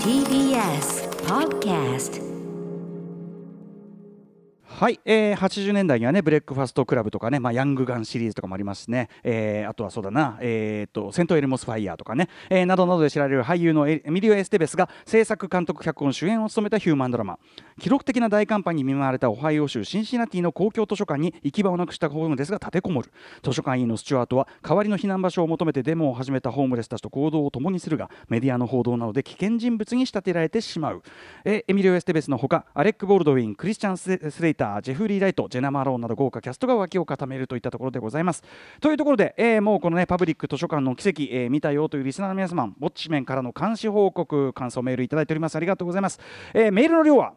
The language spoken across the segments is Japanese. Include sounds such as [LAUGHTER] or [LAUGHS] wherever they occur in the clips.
TBS Podcast はい、えー、80年代にはねブレックファストクラブとかね、まあ、ヤングガンシリーズとかもありますしね、えー、あとはそうだな、えー、とセントエルモスファイヤーとかね、えー、などなどで知られる俳優のエミリオ・エステベスが制作監督脚本主演を務めたヒューマンドラマ。記録的な大寒波に見舞われたオハイオ州シンシナティの公共図書館に行き場をなくしたホームレスが立てこもる。図書館員のスチュワートは代わりの避難場所を求めてデモを始めたホームレスたちと行動を共にするがメディアの報道などで危険人物に仕立てられてしまう、えー、エミリオ・エステベスのほかアレック・ボールドウィンクリスチャン・スレイタージェフリー・ライトジェナ・マローンなど豪華キャストが脇を固めるといったところでございます。というところで、えー、もうこのねパブリック図書館の奇跡、えー、見たよというリスナーの皆様ぼっち面からの監視報告感想メールいただいております。ありがとうございます、えー、メールの量は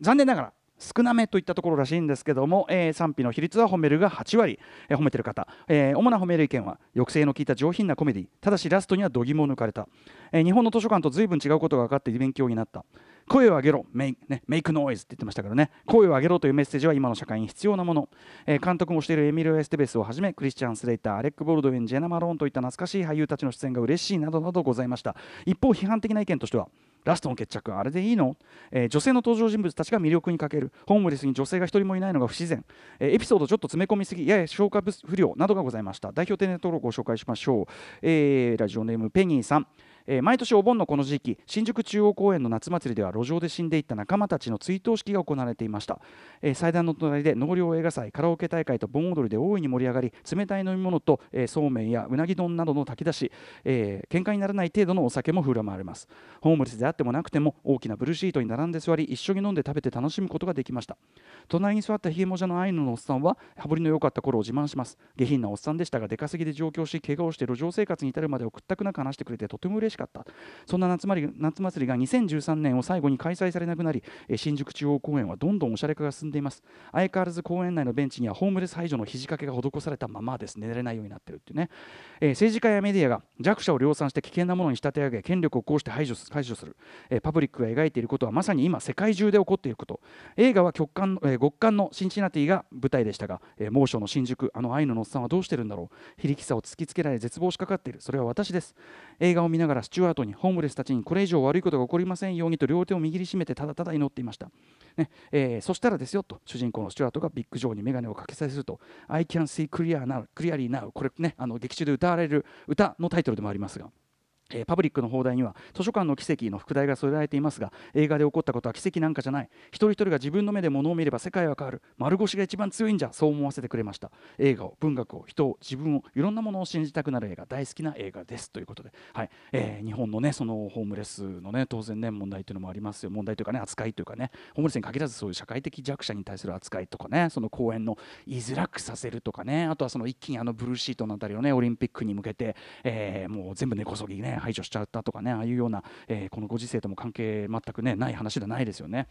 残念ながら少なめといったところらしいんですけども、えー、賛否の比率は褒めるが8割、えー、褒めてる方、えー、主な褒める意見は抑制の効いた上品なコメディただしラストには度肝を抜かれた、え、日本の図書館と随分違うことが分かって勉強になった。声を上げろ。メイ,、ね、メイクノイズって言ってましたからね。声を上げろというメッセージは今の社会に必要なもの、えー、監督もしているエミリオ・エステベスをはじめクリスチャン・スレイターアレック・ボルドウィンジェナ・マローンといった懐かしい俳優たちの出演が嬉しいなどなどございました。一方批判的な意見としてはラストの決着あれでいいの、えー、女性の登場人物たちが魅力に欠けるホームレスに女性が一人もいないのが不自然、えー、エピソードちょっと詰め込みすぎやや消化不良などがございました。代表定年登録をご紹介しましょう、えー、ラジオネームペニーさん。えー、毎年お盆のこの時期新宿中央公園の夏祭りでは路上で死んでいった仲間たちの追悼式が行われていました、えー、祭壇の隣で納涼映画祭カラオケ大会と盆踊りで大いに盛り上がり冷たい飲み物と、えー、そうめんやうなぎ丼などの炊き出し、えー、喧嘩にならない程度のお酒も振る舞われます。ホームレスであってもなくても大きなブルーシートに並んで座り一緒に飲んで食べて楽しむことができました。隣に座ったひげもじゃのアイヌのおっさんは羽振りの良かった頃を自慢します。下品なおっさんでしたが出稼ぎで上京し怪我をして路上生活に至るまでをくったくなく話してくれてとても嬉しかった。そんな夏祭り夏祭りが2013年を最後に開催されなくなり新宿中央公園はどんどんおしゃれ化が進んでいます。相変わらず公園内のベンチにはホームレス排除の肘掛けが施されたままです。寝れないようになってるっていうね、えー、政治家やメディアが弱者を量産して危険なものに仕立て上げ権力をこうして排除す排除する、えー、パブリックが描いていることはまさに今世界中で起こっていること。映画は極寒、えー、極寒のシンシナティが舞台でしたが、えー、猛暑の新宿あの愛ののおっさんはどうしてるんだろう。非力さを突きつけられ絶望しかかっている。それは私です。映画を見ながらスチュワートにホームレスたちにこれ以上悪いことが起こりませんようにと両手を握りしめてただただ祈っていました、ねえー、そしたらですよと主人公のスチュワートがビッグ・ジョーに眼鏡をかけさせると I can see clear now, clearly now これねあの劇中で歌われる歌のタイトルでもありますが。えパブリックの放題には図書館の奇跡の副題が添えられていますが映画で起こったことは奇跡なんかじゃない。一人一人が自分の目で物を見れば世界は変わる。丸腰が一番強いんじゃそう思わせてくれました。映画を文学を人を自分をいろんなものを信じたくなる映画大好きな映画です。ということで、はい。えー、日本のねそのホームレスのね当然ね問題というのもありますよ。問題というかね扱いというかね。ホームレスに限らずそういう社会的弱者に対する扱いとかねその公演の居づらくさせるとかね。あとはその一気にあのブルーシートのあたりをねオリンピックに向けて、えー、もう全部根こそぎね排除しちゃったとかねああいうような、え、このご時世とも関係全くねない話ではないですよね。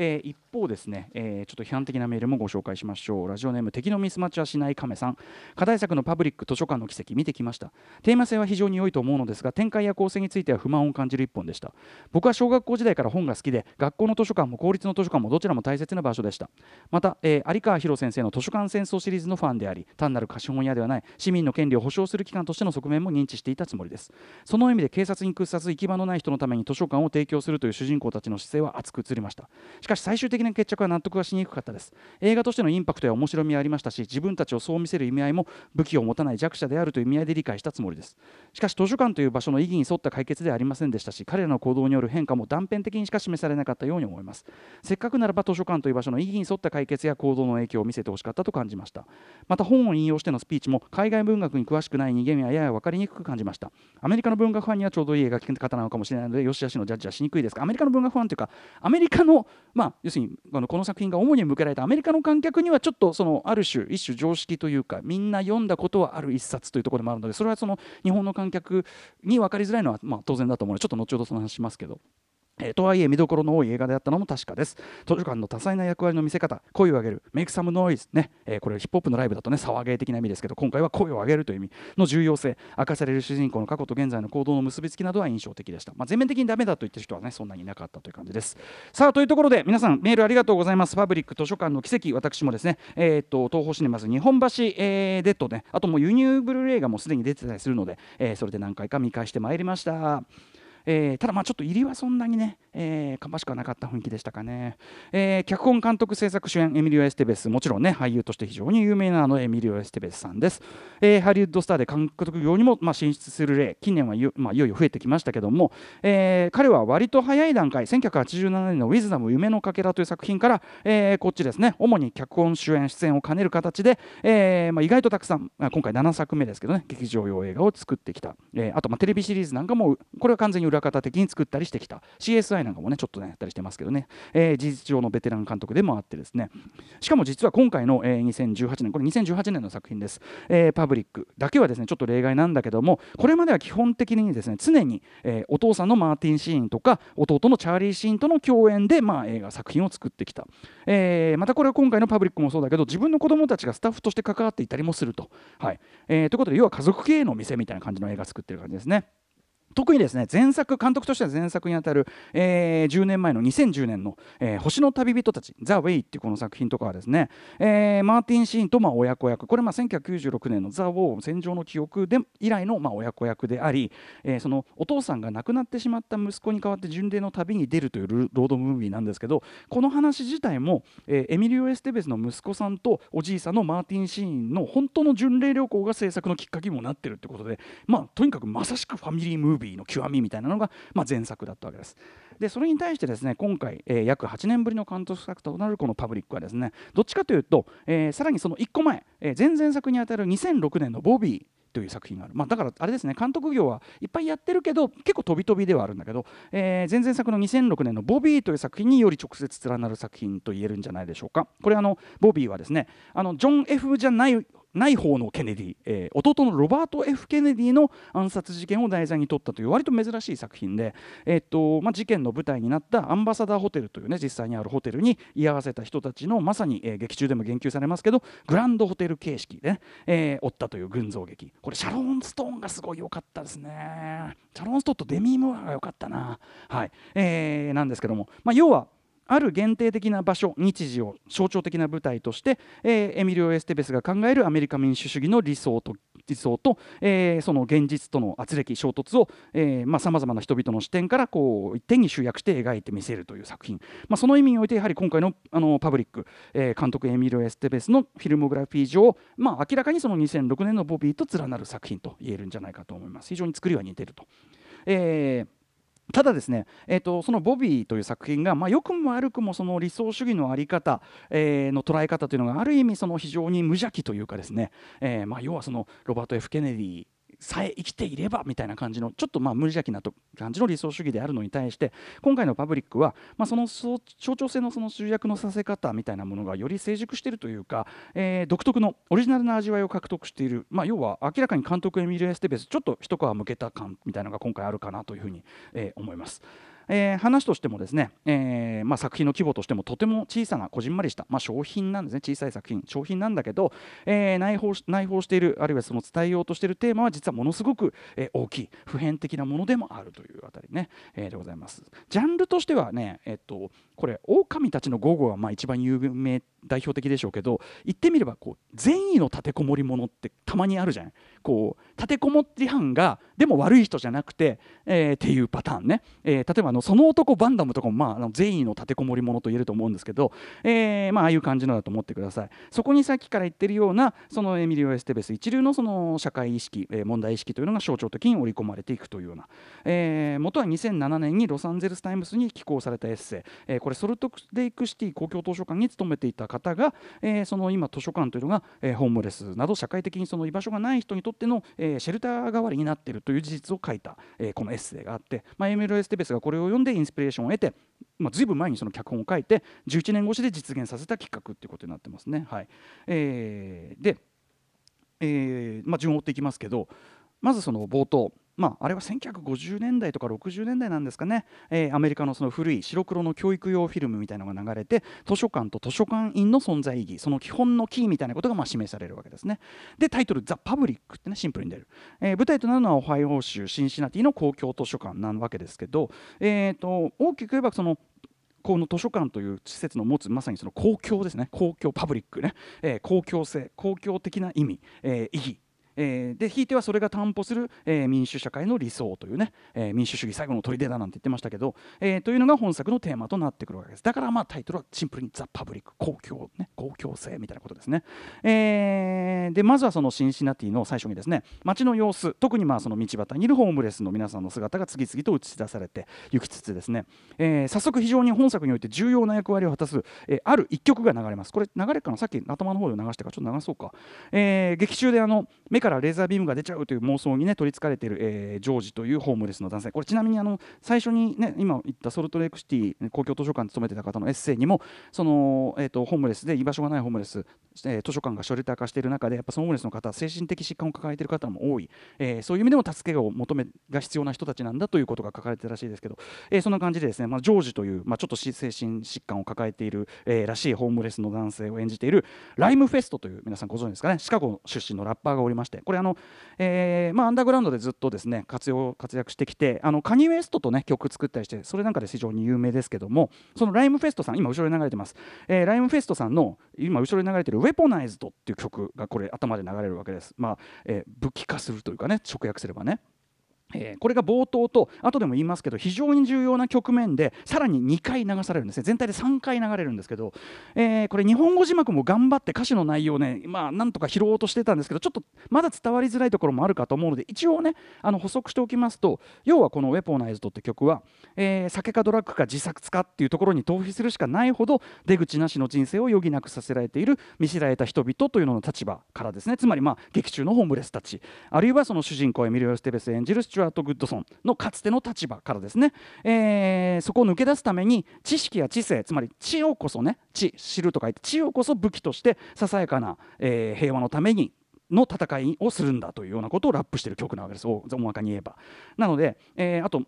えー、一方ですね、えー、ちょっと批判的なメールもご紹介しましょう。ラジオネーム敵のミスマッチはしない亀さん。課題作のパブリック図書館の奇跡見てきました。テーマ性は非常に良いと思うのですが展開や構成については不満を感じる一本でした。僕は小学校時代から本が好きで学校の図書館も公立の図書館もどちらも大切な場所でした。また、えー、有川博先生の図書館戦争シリーズのファンであり単なる貸本屋ではない市民の権利を保障する機関としての側面も認知していたつもりです。その意味で警察に屈さず行き場のない人のために図書館を提供するという主人公たちの姿勢は熱く映りました。しかし最終的な決着は納得がしにくかったです。映画としてのインパクトや面白みはありましたし自分たちをそう見せる意味合いも武器を持たない弱者であるという意味合いで理解したつもりです。しかし図書館という場所の意義に沿った解決ではありませんでしたし彼らの行動による変化も断片的にしか示されなかったように思います。せっかくならば図書館という場所の意義に沿った解決や行動の影響を見せてほしかったと感じました。また本を引用してのスピーチも海外文学に詳しくない人間にはやや分かりにくく感じました。アメリカの文学ファンにはちょうどいい描き方なのかもしれないのでよしあしのジャッジはしにくいですがアメリカの文学ファンというかアメリカのまあ要するにあのこの作品が主に向けられたアメリカの観客にはちょっとそのある種一種常識というかみんな読んだことはある一冊というところでもあるのでそれはその日本の観客に分かりづらいのはまあ当然だと思うのでちょっと後ほどその話しますけど。えー、とはいえ見どころの多い映画であったのも確かです。図書館の多彩な役割の見せ方声を上げるメイクサムノイズね、えー、これヒップホップのライブだとね騒げ的な意味ですけど今回は声を上げるという意味の重要性明かされる主人公の過去と現在の行動の結びつきなどは印象的でした、まあ、全面的にダメだと言ってる人はねそんなにいなかったという感じです。さあというところで皆さんメールありがとうございます。パブリック図書館の奇跡私もですねえー、っと東宝シネマズ日本橋、えー、デッドねあともう輸入ブルーレイがもうすでに出てたりするので、えー、それで何回か見返してまいりました。えー、ただまちょっと入りはそんなにね、えー、芳しくはなかった雰囲気でしたかね、えー、脚本監督制作主演エミリオ・エステベスもちろんね俳優として非常に有名なあのエミリオ・エステベスさんです、えー、ハリウッドスターで監督業にもまあ進出する例近年はまあ、いよいよ増えてきましたけども、えー、彼は割と早い段階1987年の「ウィズダム夢のかけら」という作品から、えー、こっちですね主に脚本主演出演を兼ねる形で、えーまあ、意外とたくさん、今回7作目ですけどね劇場用映画を作ってきた、えー、あとまテレビシリーズなんかもこれは完全に裏方的に作ったりしてきた。CSI なんかもねちょっとねやったりしてますけどね、えー、事実上のベテラン監督でもあってですね。しかも実は今回の、えー、2018年これ2018年の作品です、えー、パブリックだけはですねちょっと例外なんだけどもこれまでは基本的にですね常に、えー、お父さんのマーティン・シーンとか弟のチャーリー・シーンとの共演で、まあ、映画作品を作ってきた、えー、またこれは今回のパブリックもそうだけど自分の子供たちがスタッフとして関わっていたりもすると、はい。えー、ということで要は家族経営の店みたいな感じの映画作ってる感じですね。特にですね前作監督としては前作にあたる、えー、10年前の2010年の、えー、星の旅人たち「ザ・ウェイ」っていうこの作品とかはですね、えー、マーティン・シーンとまあ親子役。これまあ1996年の「ザ・ウォー戦場の記憶で」以来のまあ親子役であり、えー、そのお父さんが亡くなってしまった息子に代わって巡礼の旅に出るというロードムービーなんですけどこの話自体も、えー、エミリオ・エステベスの息子さんとおじいさんのマーティン・シーンの本当の巡礼旅行が制作のきっかけにもなってるってことでまあとにかくまさしくファミリームービー。の極みみたいなのが、まあ、前作だったわけです。でそれに対してですね今回、えー、約8年ぶりの監督作となるこのパブリックはですねどっちかというと、えー、さらにその1個前、えー、前々作にあたる2006年の「ボビー」という作品がある、まあ、だからあれですね監督業はいっぱいやってるけど結構飛び飛びではあるんだけど、えー、前々作の2006年の「ボビー」という作品により直接連なる作品と言えるんじゃないでしょうかこれあのボビーはですねあのジョン・ F じゃないない方のケネディ、えー、弟のロバート・ F・ ケネディの暗殺事件を題材に取ったという割と珍しい作品で、えーとまあ、事件の舞台になったアンバサダーホテルというね実際にあるホテルに居合わせた人たちのまさに、えー、劇中でも言及されますけどグランドホテル形式で、ね、えー、追ったという群像劇。これシャロン・ストーンがすごい良かったですね。シャロン・ストーンとデミー・ムーアが良かったな。はい、えー、なんですけども、まあ、要はある限定的な場所日時を象徴的な舞台として、えー、エミリオ・エステベスが考えるアメリカ民主主義の理想と理想と、えー、その現実との圧力衝突をさまざ、まな人々の視点からこう一点に集約して描いてみせるという作品、まあ、その意味においてやはり今回のあのパブリック、えー、監督エミリオ・エステベスのフィルモグラフィー上、まあ、明らかにその2006年のボビーと連なる作品と言えるんじゃないかと思います非常に作りは似てると。えーただですね、えーと、その「ボビー」という作品が、まあ、良くも悪くもその理想主義の在り方、えー、の捉え方というのがある意味その非常に無邪気というかですね、えーまあ、要はそのロバート・ F・ ケネディさえ生きていればみたいな感じのちょっとまあ無邪気な感じの理想主義であるのに対して今回のパブリックは、まあ、その象徴性のその集約のさせ方みたいなものがより成熟しているというか、え、独特のオリジナルな味わいを獲得している、まあ、要は明らかに監督エミリエステベスちょっと一皮むけた感みたいなのが今回あるかなというふうに、え、思います。えー、話としてもですね、えーまあ、作品の規模としてもとても小さなこじんまりした、まあ、商品なんですね。小さい作品商品なんだけど、えー、内包内包しているあるいはその伝えようとしているテーマは実はものすごく、えー、大きい普遍的なものでもあるというあたりね、えー、でございます。ジャンルとしてはねえっとこれ狼たちの午後はまあ一番有名代表的でしょうけど言ってみればこう善意の立てこもりものってたまにあるじゃないこう立てこもり犯がでも悪い人じゃなくて、えー、っていうパターンね、えー、例えばあのその男バンダムとかも、まあ、あの善意の立てこもりものと言えると思うんですけど、えーまあ、ああいう感じのだと思ってください。そこにさっきから言ってるようなそのエミリオ・エステベス一流のその社会意識、えー、問題意識というのが象徴的に織り込まれていくというような、えー、元は2007年にロサンゼルス・タイムズに寄稿されたエッセイ、えー、これソルトレイクシティ公共図書館に勤めていた方が、えー、その今図書館というのが、えー、ホームレスなど社会的にその居場所がない人にとっての、えー、シェルター代わりになっているという事実を書いた、えー、このエッセイがあって、まあ、エミル・エステベスがこれを読んでインスピレーションを得て、まあ、ずいぶん前にその脚本を書いて11年越しで実現させた企画ということになってますね。はいえー、で、えーまあ、順を追っていきますけどまずその冒頭まあ、あれは1950年代とか60年代なんですかね、えー、アメリカのその古い白黒の教育用フィルムみたいなのが流れて図書館と図書館員の存在意義その基本のキーみたいなことがまあ示されるわけですね。でタイトル「ザ・パブリック」ってねシンプルに出る、えー、舞台となるのはオハイオ州シンシナティの公共図書館なわけですけど、えーと、大きく言えばそのこの図書館という施設の持つまさにその公共ですね。公共パブリックね、えー、公共性公共的な意味、えー、意義。えー、でひいてはそれが担保する、えー、民主社会の理想というね、えー、民主主義最後の砦だなんて言ってましたけど、えー、というのが本作のテーマとなってくるわけです。だからまあタイトルはシンプルに「ザ・パブリック公共、ね、公共性」みたいなことですね、えー、でまずはそのシンシナティの最初にですね街の様子特にまあその道端にいるホームレスの皆さんの姿が次々と映し出されて行きつつですね、えー、早速非常に本作において重要な役割を果たす、えー、ある一曲が流れます。これ流れかな？さっき頭の方で流してからちょっと流そうか、えー、劇中であの目からレーザービームが出ちゃうという妄想にね取りつかれている、えー、ジョージというホームレスの男性。これちなみにあの最初にね今言ったソルトレイクシティ公共図書館に勤めてた方のエッセイにもその、えーと、ホームレスで居場所がないホームレス、えー、図書館がショルター化している中でやっぱそのホームレスの方は精神的疾患を抱えている方も多い、えー、そういう意味でも助けを求めが必要な人たちなんだということが書かれてるらしいですけど、えー、そんな感じでですね、まあ、ジョージという、まあ、ちょっと精神疾患を抱えている、えー、らしいホームレスの男性を演じているライムフェストという皆さんご存知ですかね。シカゴ出身のラッパーがおりましてて。これあの、えーまあ、アンダーグラウンドでずっとですね活用活躍してきてあのカニウエストとね曲作ったりしてそれなんかで非常に有名ですけどもそのライムフェストさん今後ろに流れてます、えー、ライムフェストさんの今後ろに流れてる「ウェポナイズド」っていう曲がこれ頭で流れるわけです。まあ、えー、武器化するというかね直訳すればね。えー、これが冒頭と後でも言いますけど非常に重要な局面でさらに2回流されるんですね。全体で3回流れるんですけど、えー、これ日本語字幕も頑張って歌詞の内容をねまあなんとか拾おうとしてたんですけどちょっとまだ伝わりづらいところもあるかと思うので一応ねあの補足しておきますと要はこの「ウェポナイズド」って曲は、えー、酒かドラッグか自殺かっていうところに逃避するしかないほど出口なしの人生を余儀なくさせられている見知られた人々というのの立場からですね。つまりまあ劇中のホームレスたちあるいはその主人公エミリオ・ステベス演じるスチュアート・グッドソンのかつての立場からですね、えー、そこを抜け出すために知識や知性つまり知をこそね知知ると書いて知をこそ武器としてささやかな、えー、平和のためにの戦いをするんだというようなことをラップしている曲なわけです大まかに言えば。なので、えー、あと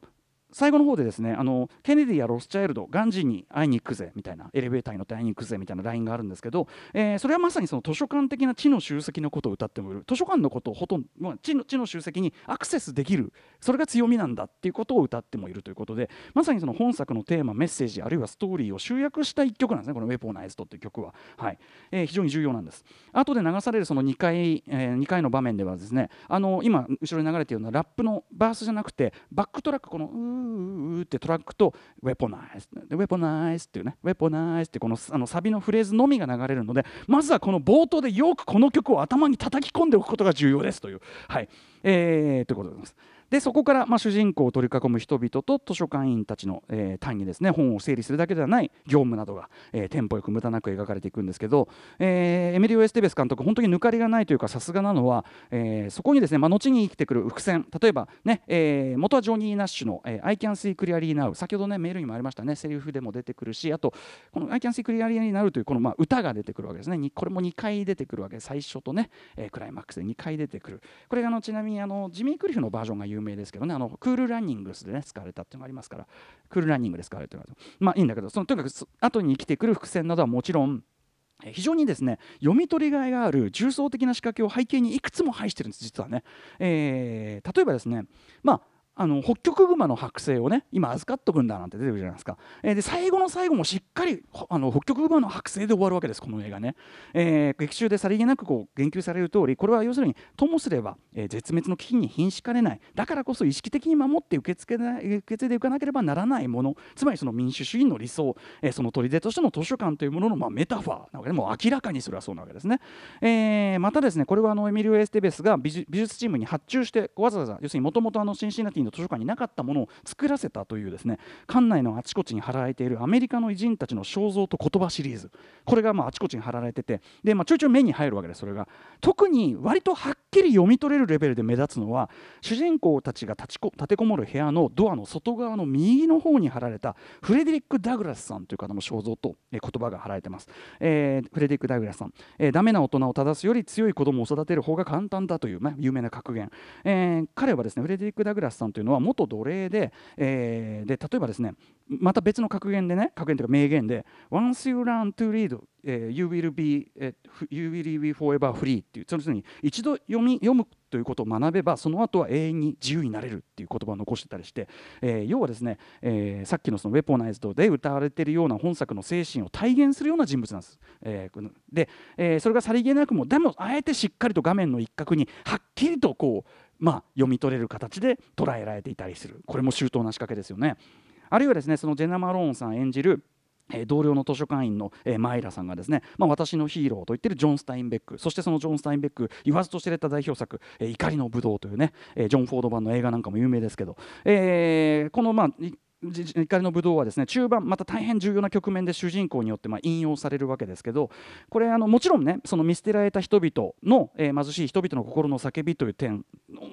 最後の方でですねあのケネディやロスチャイルドガンジーに会いに行くぜみたいなエレベーターに乗って会いに行くぜみたいなラインがあるんですけど、えー、それはまさにその図書館的な知の集積のことを歌ってもいる。図書館のことをほとんど、まあ、知の知の集積にアクセスできるそれが強みなんだっていうことを歌ってもいるということでまさにその本作のテーマメッセージあるいはストーリーを集約した一曲なんですねこの「Weaponized」っていう曲は、はい。えー、非常に重要なんです。後で流されるその2回、えー、2回の場面ではですねあの今後ろに流れているようなラップのバースじゃなくてバックトラックこの「うーー」ってトラックと「ウェポナイズ」「ウェポナイズ」っていうね「ウェポナイズ」ってこのあのサビのフレーズのみが流れるのでまずはこの冒頭でよくこの曲を頭に叩き込んでおくことが重要ですという、はいえー、ということでございます。でそこから、まあ、主人公を取り囲む人々と図書館員たちの、えー、単にですね本を整理するだけではない業務などが、えー、テンポよく無駄なく描かれていくんですけど、えー、エミリオ・エステベス監督本当に抜かりがないというかさすがなのは、えー、そこにですね、まあ、後に生きてくる伏線例えばね、えー、元はジョニー・ナッシュの、えー「I can see clearly now」先ほどねメールにもありましたねセリフでも出てくるしあとこの「I can see clearly now」というこの、まあ、歌が出てくるわけですね。これも2回出てくるわけ最初とね、えー、クライマックスで2回出てくる。これがあのちなみにあのジミー・クリフのバージョンが有名ですけどね。あのクールランニングスでね使われたっていうのがありますから。クールランニングで使われてるまあいいんだけどそのとにかく後に生きてくる伏線などはもちろん非常にですね読み取りがいがある重層的な仕掛けを背景にいくつも配してるんです実はね、えー、例えばですねまああの北極熊の剥製をね今預かっとくんだなんて出てくるじゃないですか、えー、で最後の最後もしっかりあの北極熊の剥製で終わるわけですこの映画ね、えー、劇中でさりげなくこう言及される通りこれは要するにともすれば、えー、絶滅の危機に瀕しかねない。だからこそ意識的に守って受け付けない受け継いでいかなければならないもの。つまりその民主主義の理想、えー、その砦としての図書館というものの、まあ、メタファーなわけでも明らかにそれはそうなわけですね、えー、またですねこれはあのエミリオ・エステベスが美術チームに発注してわざわざ要するにもともとシンシナティの図書館になかったものを作らせたというですね館内のあちこちに貼られているアメリカの偉人たちの肖像と言葉シリーズ。これがまああちこちに貼られててで、まあ、ちょいちょい目に入るわけですそれが。特に割とはっきり読み取れるレベルで目立つのは主人公たちが立ちこ立てこもる部屋のドアの外側の右の方に貼られたフレデリック・ダグラスさんという方の肖像と、え言葉が貼られてます、えー、フレデリック・ダグラスさん、えー、ダメな大人を正すより強い子供を育てる方が簡単だという、まあ、有名な格言、えー、彼はですねフレデリック・ダグラスさんとというのは元奴隷で,、えー、で例えばですねまた別の格言でね格言というか名言で「Once you learn to read、えー、you will be、えー、you will be forever free」っていうつまり一度読み読むということを学べばその後は永遠に自由になれるっていう言葉を残してたりして、えー、要はですね、えー、さっきのそのウェポナイズドで歌われているような本作の精神を体現するような人物なんです。えー、で、えー、それがさりげなくもでもあえてしっかりと画面の一角にはっきりとこうまあ、読み取れる形で捉えられていたりするこれも周到な仕掛けですよね。あるいはですねそのジェナ・マローンさん演じるえ同僚の図書館員の、えマイラさんがですね、まあ、私のヒーローと言ってるジョン・スタインベックそしてそのジョン・スタインベック言わずと知れた代表作「え怒りの武道」というね、えジョン・フォード版の映画なんかも有名ですけど、えー、このまあ怒りの武道はですね中盤また大変重要な局面で主人公によってまあ引用されるわけですけどこれあのもちろんねその見捨てられた人々の、えー、貧しい人々の心の叫びという点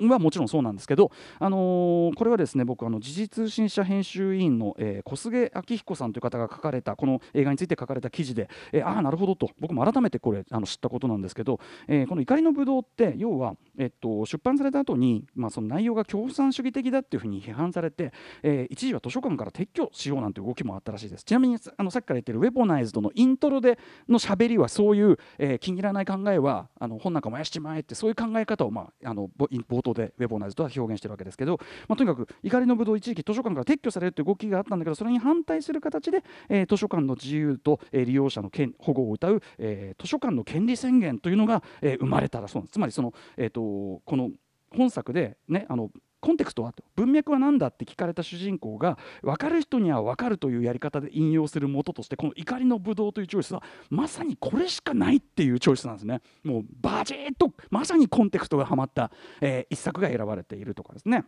はもちろんそうなんですけど、あのー、これはですね僕あの時事通信社編集委員の、えー、小菅明彦さんという方が書かれたこの映画について書かれた記事で、えー、ああなるほどと僕も改めてこれあの知ったことなんですけど、えー、この怒りの武道って要は、えっと、出版された後にまあその内容が共産主義的だっていうふうに批判されて、えー、一時は図書館から撤去しようなんて動きもあったらしいです。ちなみにあのさっきから言ってるウェポナイズドのイントロでのしゃべりはそういう、えー、気に入らない考えはあの本なんか燃やしちまえってそういう考え方を、まあ、あの冒頭でウェポナイズドは表現してるわけですけど、まあ、とにかく怒りのぶどう一時期図書館から撤去されるという動きがあったんだけどそれに反対する形で、えー、図書館の自由と、えー、利用者の権保護を謳う、えー、図書館の権利宣言というのが、えー、生まれたらそうなんです。つまりその、えーとこの本作で、ね、あのコンテクストは文脈は何だって聞かれた主人公が分かる人には分かるというやり方で引用するもととしてこの怒りのブドウというチョイスはまさにこれしかないっていうチョイスなんですね。もうバチッとまさにコンテクストがはまった、えー、一作が選ばれているとかですね。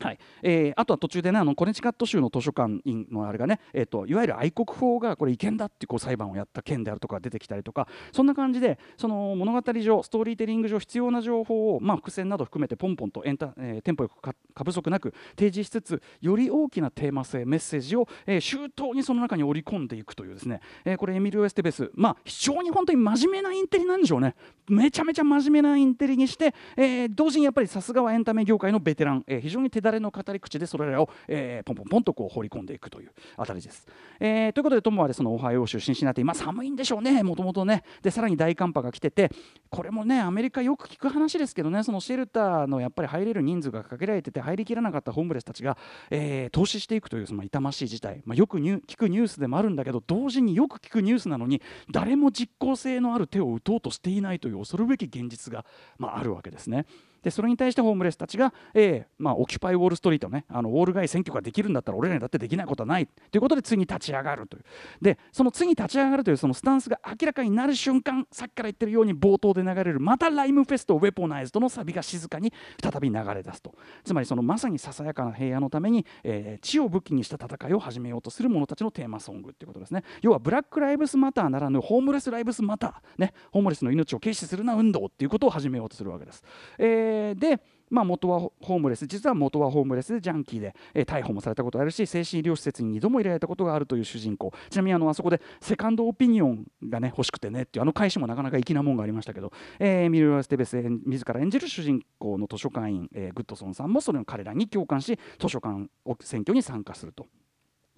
はい。えー、あとは途中でねあのコネチカット州の図書館員のあれがね、えーと、いわゆる愛国法がこれ違憲だってこう裁判をやった件であるとか出てきたりとかそんな感じでその物語上ストーリーテリング上必要な情報を、まあ、伏線など含めてポンポンとエンタ、えー、テンポよく過不足なく提示しつつより大きなテーマ性メッセージを、えー、周到にその中に織り込んでいくというですね、えー、これエミリオ・エステベスまあ非常に本当に真面目なインテリなんでしょうね。めちゃめちゃ真面目なインテリにして、えー、同時にやっぱりさすがはエンタメ業界のベテラン、えー、非常に手だれの語り口でそれらを、えー、ポンポンポンとこう放り込んでいくというあたりです。えー、ということでトムはそのオハイオ州シンシナティ、まあ、寒いんでしょうねもともとねでさらに大寒波が来ててこれもねアメリカよく聞く話ですけどねそのシェルターのやっぱり入れる人数が限られてて入りきらなかったホームレスたちが、えー、投資していくというその痛ましい事態、まあ、よく聞くニュースでもあるんだけど同時によく聞くニュースなのに誰も実効性のある手を打とうとしていないという恐るべき現実が、まあ、あるわけですね。でそれに対してホームレスたちが、えーまあ、オキュパイウォールストリートねあのウォール街選挙ができるんだったら俺らにだってできないことはない。ということで次に立ち上がるという。でその次に立ち上がるというそのスタンスが明らかになる瞬間さっきから言ってるように冒頭で流れるまたライムフェストウェポナイズドのサビが静かに再び流れ出すと。つまりそのまさにささやかな平野のために、えー、地を武器にした戦いを始めようとする者たちのテーマソングっていうことですね。要はブラック・ライブスマターならぬホームレス・ライブスマター、ね、ホームレスの命を軽視するな運動っていうことを始めようとするわけです、えー、でまあ、元はホームレス実は元はホームレスでジャンキーで、えー、逮捕もされたことがあるし精神医療施設に2度も入れられたことがあるという主人公ちなみにあのあそこでセカンドオピニオンがね欲しくてねっていうあの返しもなかなか粋なもんがありましたけど、えー、ミル・ステベス自ら演じる主人公の図書館員、えー、グッドソンさんもそれの彼らに共感し図書館選挙に参加すると。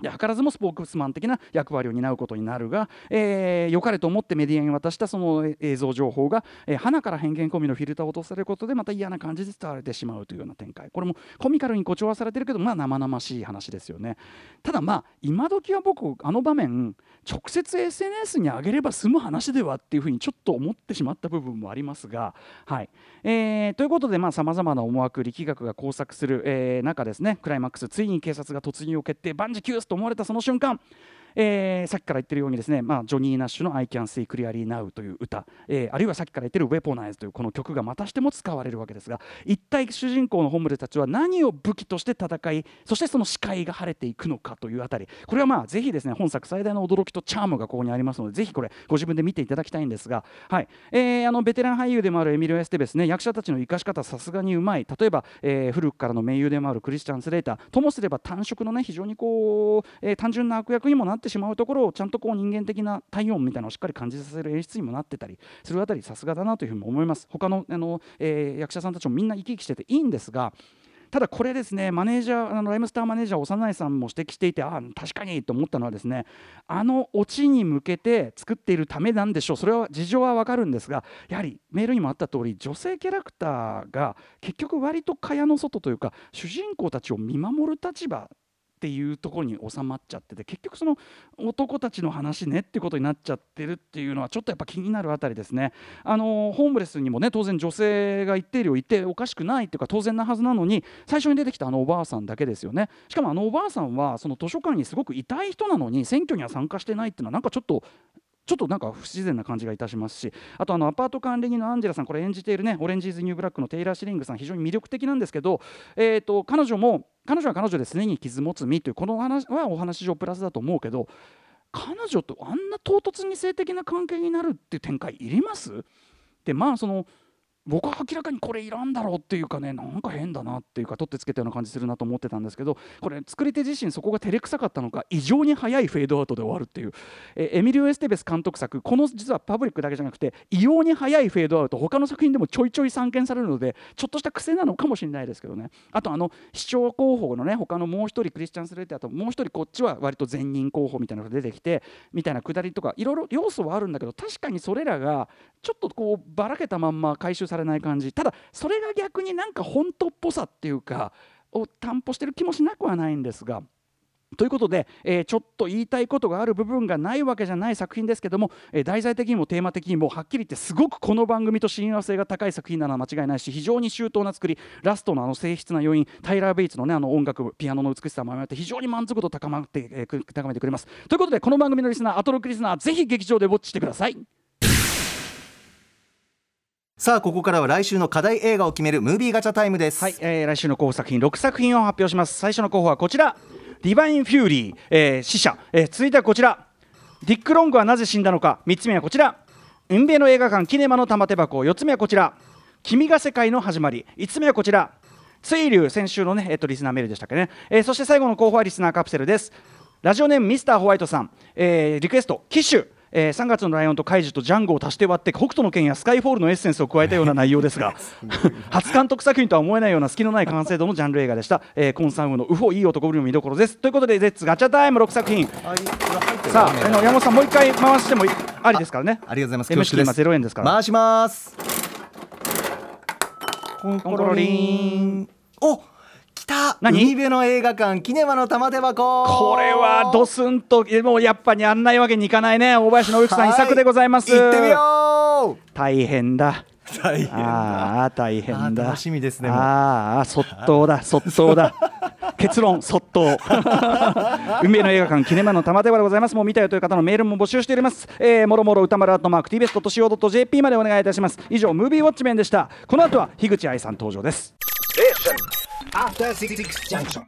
で図らずもスポークスマン的な役割を担うことになるが、えー、良かれと思ってメディアに渡したその映像情報が、えー、花から偏見込みのフィルターを落とされることでまた嫌な感じで伝われてしまうというような展開。これもコミカルに誇張はされてるけどまあ生々しい話ですよね。ただまあ今時は僕あの場面直接 SNS に上げれば済む話ではっていうふうにちょっと思ってしまった部分もありますがはい、えー、ということでさまざ、まな思惑力学が交錯する、えー、中ですねクライマックスついに警察が突入を決定。万事休と思われたその瞬間えー、さっきから言ってるようにですね、まあ、ジョニー・ナッシュの「I Can See Clearly Now」という歌、えー、あるいはさっきから言ってる「Weaponize」というこの曲がまたしても使われるわけですが一体主人公のホームレスたちは何を武器として戦いそしてその視界が晴れていくのかというあたりこれはまあぜひですね本作最大の驚きとチャームがここにありますのでぜひこれご自分で見ていただきたいんですが、はい。えー、あのベテラン俳優でもあるエミリオ・エステベスね役者たちの生かし方さすがにうまい。例えば、えー、古くからの名優でもあるクリスチャン・スレーターともすれば単色のね非常にこう、えー、単純な悪役にもなっててしまうところをちゃんとこう人間的な体温みたいなのをしっかり感じさせる演出にもなってたりするあたりさすがだなというふうに思います。他のあの、えー、役者さんたちもみんな生き生きしてていいんですがただこれですねマネージャーあのライムスターマネージャー幼いさんも指摘していてああ確かにと思ったのはですねあのオチに向けて作っているためなんでしょう。それは事情はわかるんですがやはりメールにもあった通り女性キャラクターが結局割と蚊帳の外というか主人公たちを見守る立場っていうところに収まっちゃってて結局その男たちの話ねってことになっちゃってるっていうのはちょっとやっぱ気になるあたりですね。あのホームレスにもね当然女性が一定量いておかしくないっていうか当然なはずなのに最初に出てきたあのおばあさんだけですよね。しかもあのおばあさんはその図書館にすごくいたい人なのに選挙には参加してないっていうのはなんかちょっとちょっとなんか不自然な感じがいたしますしあとあのアパート管理人のアンジェラさんこれ演じているね Orange Is New Black のテイラー・シリングさん非常に魅力的なんですけど、えー、と彼女も彼女は彼女ですでに傷持つ身というこの話はお話上プラスだと思うけど彼女とあんな唐突に性的な関係になるっていう展開いります？でまあその僕は明らかにこれいらんだろうっていうかねなんか変だなっていうか取ってつけたような感じするなと思ってたんですけどこれ作り手自身そこが照れくさかったのか異常に早いフェードアウトで終わるっていう。えエミリオ・エステベス監督作この実はパブリックだけじゃなくて異様に早いフェードアウト他の作品でもちょいちょい散見されるのでちょっとした癖なのかもしれないですけどね。あとあの市長候補のね他のもう一人クリスチャン・スレーテあともう一人こっちは割と前任候補みたいなのが出てきてみたいなくだりとかいろいろ要素はあるんだけど確かにそれらがちょっとこうばらけたまんま回収されない感じただそれが逆になんか本当っぽさっていうかを担保してる気もしなくはないんですが。ということで、えー、ちょっと言いたいことがある部分がないわけじゃない作品ですけども、えー、題材的にもテーマ的にもはっきり言ってすごくこの番組と親和性が高い作品なのは間違いないし非常に周到な作りラストのあの静筆な余韻タイラー・ベイツの,、ね、あの音楽ピアノの美しさもあって非常に満足度高まって、えー、高めてくれます。ということでこの番組のリスナーアトロクリスナーぜひ劇場でウォッチしてください。さあここからは来週の課題映画を決めるムービーガチャタイムです。はい、えー、来週の候補作品6作品を発表します。最初の候補はこちら。ディバインフューリー、えー、死者、えー、続いてはこちら。ディック・ロングはなぜ死んだのか。3つ目はこちら。運命の映画館キネマの玉手箱。4つ目はこちら。君が世界の始まり。5つ目はこちら。水流先週のね、えー、とリスナーメールでしたっけね、えー、そして最後の候補はリスナーカプセルです。ラジオネームミスターホワイトさん、えー、リクエストキッシュ。えー、3月のライオンとカイジとジャンゴを足して割って北斗の拳やスカイフォールのエッセンスを加えたような内容ですが [LAUGHS] [LAUGHS] 初監督作品とは思えないような隙のない完成度のジャンル映画でした、えー、コンサウムのウフォいい男ぶりも見どころです。ということでレッツガチャタイム6作品。さああの山本さんもう一回回してもありですからね。ありがとうございます。MC 今0円です。から。回します。コンコロリン。おた。何？海辺の映画館キネマの玉手箱。これはドスンともうやっぱりやんないわけにいかないね。大林信之さん、遺作でございます。行ってみよう。大変だ。大変ああ大変だ。楽しみですねああそっとだそっとだ。結論そっと [LAUGHS] 運命の映画館キネマの玉手箱でございます。もう見たよという方のメールも募集しております。えー、もろもろ歌丸アットマーク TBS.CO.JP までお願いいたします。以上ムービーウォッチメンでした。この後は樋口愛さん登場です After Six Junction.